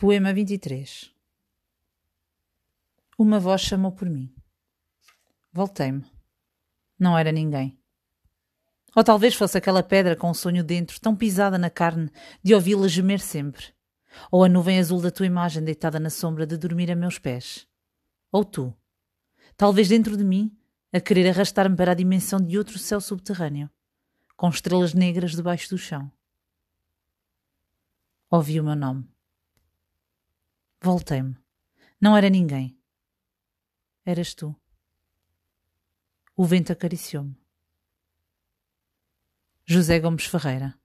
Poema 23 Uma voz chamou por mim. Voltei-me. Não era ninguém. Ou talvez fosse aquela pedra com um sonho dentro, tão pisada na carne, de ouvi-la gemer sempre. Ou a nuvem azul da tua imagem deitada na sombra de dormir a meus pés. Ou tu, talvez dentro de mim, a querer arrastar-me para a dimensão de outro céu subterrâneo, com estrelas negras debaixo do chão. Ouvi o meu nome. Voltei-me. Não era ninguém. Eras tu. O vento acariciou-me. José Gomes Ferreira